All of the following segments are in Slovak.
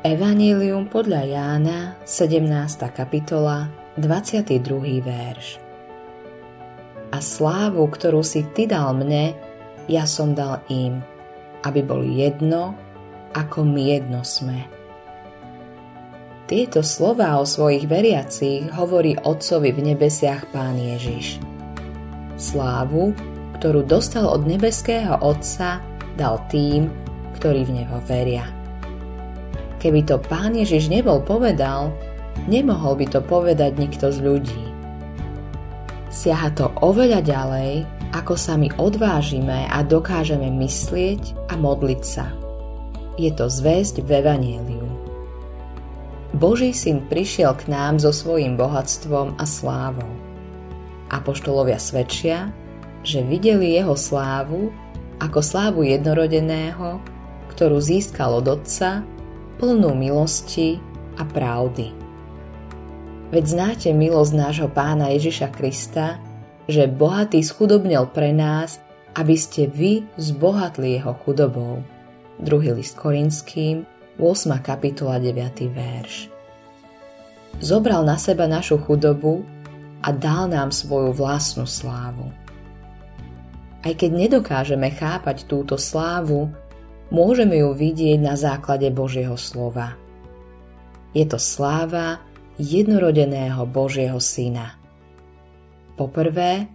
Evangelium podľa Jána, 17. kapitola, 22. verš. A slávu, ktorú si ty dal mne, ja som dal im, aby boli jedno, ako my jedno sme. Tieto slová o svojich veriacich hovorí Otcovi v nebesiach Pán Ježiš. Slávu, ktorú dostal od nebeského Otca, dal tým, ktorí v Neho veria. Keby to pán Ježiš nebol povedal, nemohol by to povedať nikto z ľudí. Siaha to oveľa ďalej, ako sa my odvážime a dokážeme myslieť a modliť sa. Je to zväzť v Evangeliu. Boží syn prišiel k nám so svojím bohatstvom a slávou. Apoštolovia svedčia, že videli jeho slávu ako slávu jednorodeného, ktorú získal od Otca plnú milosti a pravdy. Veď znáte milosť nášho pána Ježiša Krista, že bohatý schudobnil pre nás, aby ste vy zbohatli jeho chudobou. 2. list Korinským, 8. kapitola 9. verš. Zobral na seba našu chudobu a dal nám svoju vlastnú slávu. Aj keď nedokážeme chápať túto slávu, môžeme ju vidieť na základe Božieho slova. Je to sláva jednorodeného Božieho Syna. Poprvé,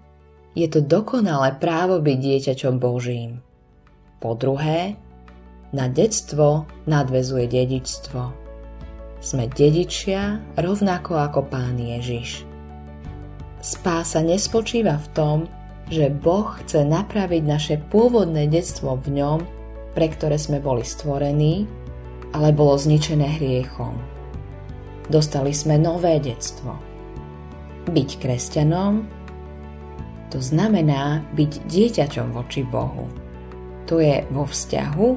je to dokonalé právo byť dieťaťom Božím. Po druhé, na detstvo nadvezuje dedičstvo. Sme dedičia rovnako ako Pán Ježiš. Spása nespočíva v tom, že Boh chce napraviť naše pôvodné detstvo v ňom pre ktoré sme boli stvorení, ale bolo zničené hriechom. Dostali sme nové detstvo. Byť kresťanom to znamená byť dieťaťom voči Bohu. To je vo vzťahu,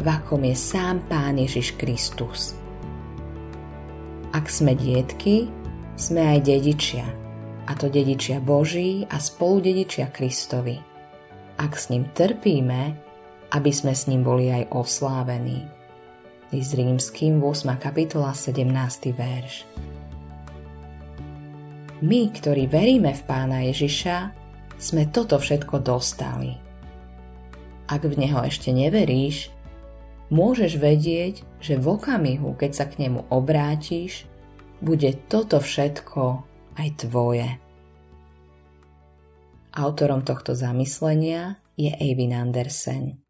v akom je sám Pán Ježiš Kristus. Ak sme dietky, sme aj dedičia, a to dedičia Boží a spoludedičia Kristovi. Ak s ním trpíme, aby sme s ním boli aj oslávení. List rímským 8. kapitola 17. verš. My, ktorí veríme v Pána Ježiša, sme toto všetko dostali. Ak v Neho ešte neveríš, môžeš vedieť, že v okamihu, keď sa k Nemu obrátiš, bude toto všetko aj tvoje. Autorom tohto zamyslenia je Eivin Andersen.